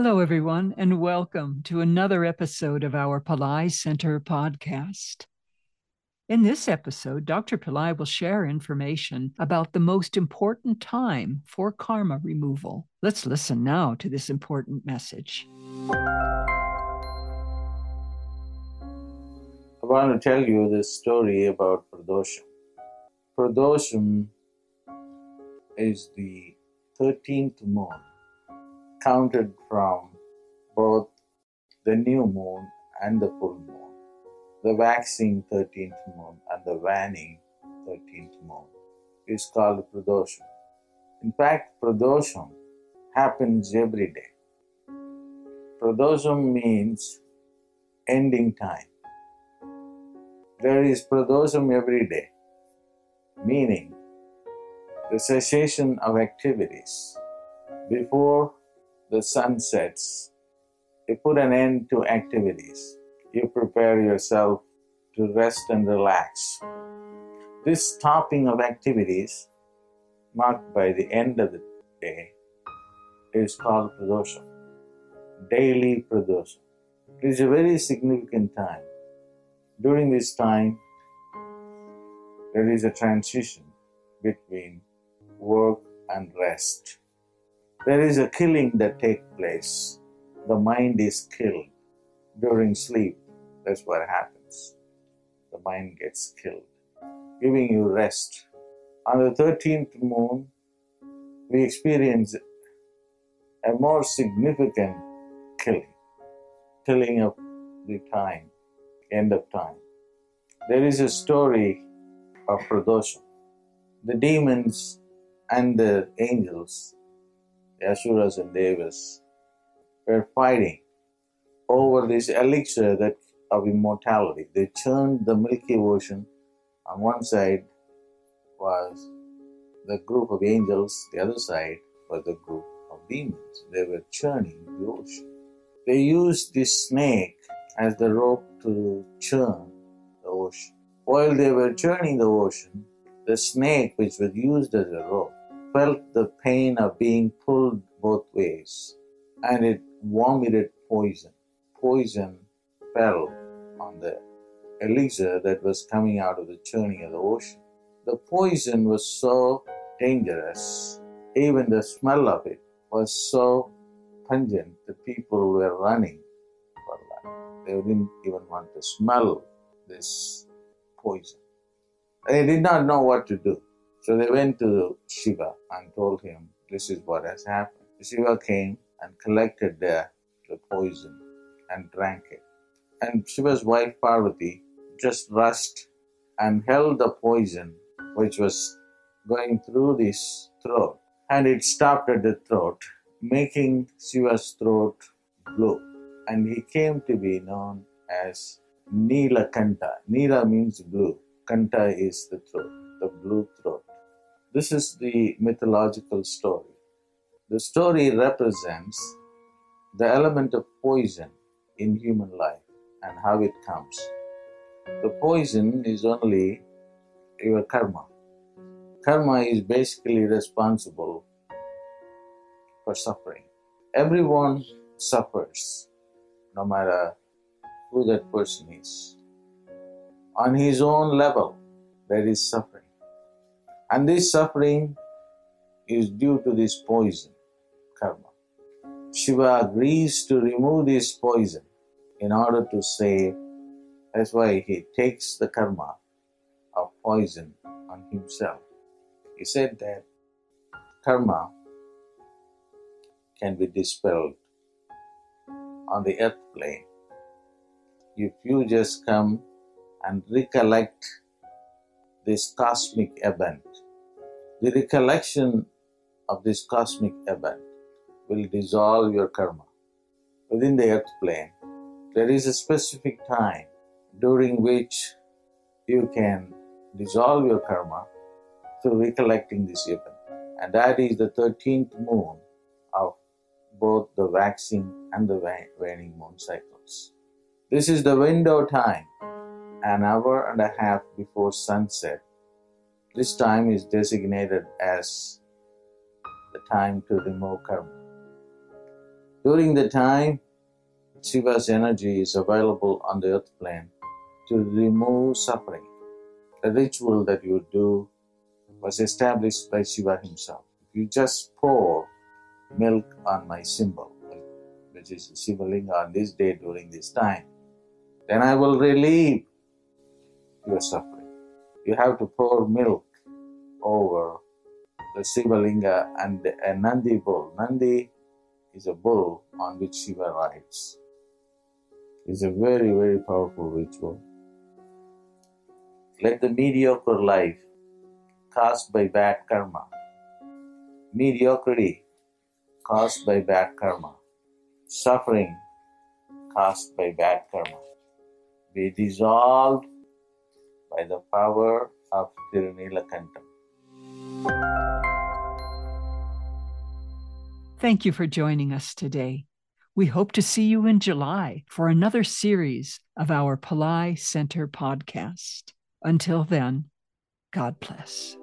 Hello, everyone, and welcome to another episode of our Pillai Center podcast. In this episode, Dr. Pillai will share information about the most important time for karma removal. Let's listen now to this important message. I want to tell you this story about Pradosham. Pradosham is the 13th moon, counted from both the new moon and the full moon the waxing 13th moon and the waning 13th moon is called Pradosham. In fact, Pradosham happens every day. Pradosham means ending time. There is Pradosham every day, meaning the cessation of activities. Before the sun sets, you put an end to activities you prepare yourself to rest and relax. This stopping of activities, marked by the end of the day, is called Pradosham, daily Pradosham. It is a very significant time. During this time, there is a transition between work and rest. There is a killing that takes place. The mind is killed during sleep. That's what happens. The mind gets killed, giving you rest. On the 13th moon, we experience a more significant killing, killing of the time, end of time. There is a story of Pradosha. The demons and the angels, the Asuras and Devas, were fighting over this elixir that of immortality. They churned the Milky Ocean. On one side was the group of angels, the other side was the group of demons. They were churning the ocean. They used this snake as the rope to churn the ocean. While they were churning the ocean, the snake, which was used as a rope, felt the pain of being pulled both ways and it vomited poison. Poison fell on the elixir that was coming out of the churning of the ocean. The poison was so dangerous, even the smell of it was so pungent the people were running for life. They didn't even want to smell this poison. They did not know what to do. So they went to Shiva and told him, This is what has happened. Shiva came and collected the, the poison and drank it and Shiva's wife Parvati just rushed and held the poison which was going through this throat and it stopped at the throat, making Shiva's throat blue. And he came to be known as Kanta. Nila means blue, Kanta is the throat, the blue throat. This is the mythological story. The story represents the element of poison in human life and how it comes. The poison is only your karma. Karma is basically responsible for suffering. Everyone suffers, no matter who that person is. On his own level, there is suffering. And this suffering is due to this poison, karma. Shiva agrees to remove this poison in order to save. That's why he takes the karma of poison on himself. He said that karma can be dispelled on the earth plane if you just come and recollect this cosmic event. The recollection of this cosmic event will dissolve your karma within the earth plane there is a specific time during which you can dissolve your karma through recollecting this event. And that is the 13th moon of both the waxing and the waning moon cycles. This is the window time, an hour and a half before sunset. This time is designated as the time to remove karma. During the time, Shiva's energy is available on the earth plane to remove suffering. The ritual that you do was established by Shiva himself. If you just pour milk on my symbol, which is Shiva Linga on this day during this time, then I will relieve your suffering. You have to pour milk over the Shiva Linga and a Nandi bull. Nandi is a bull on which Shiva rides. It's a very, very powerful ritual. Let the mediocre life caused by bad karma, mediocrity caused by bad karma, suffering caused by bad karma be dissolved by the power of Tirunelakantam. Thank you for joining us today. We hope to see you in July for another series of our Pillai Center podcast. Until then, God bless.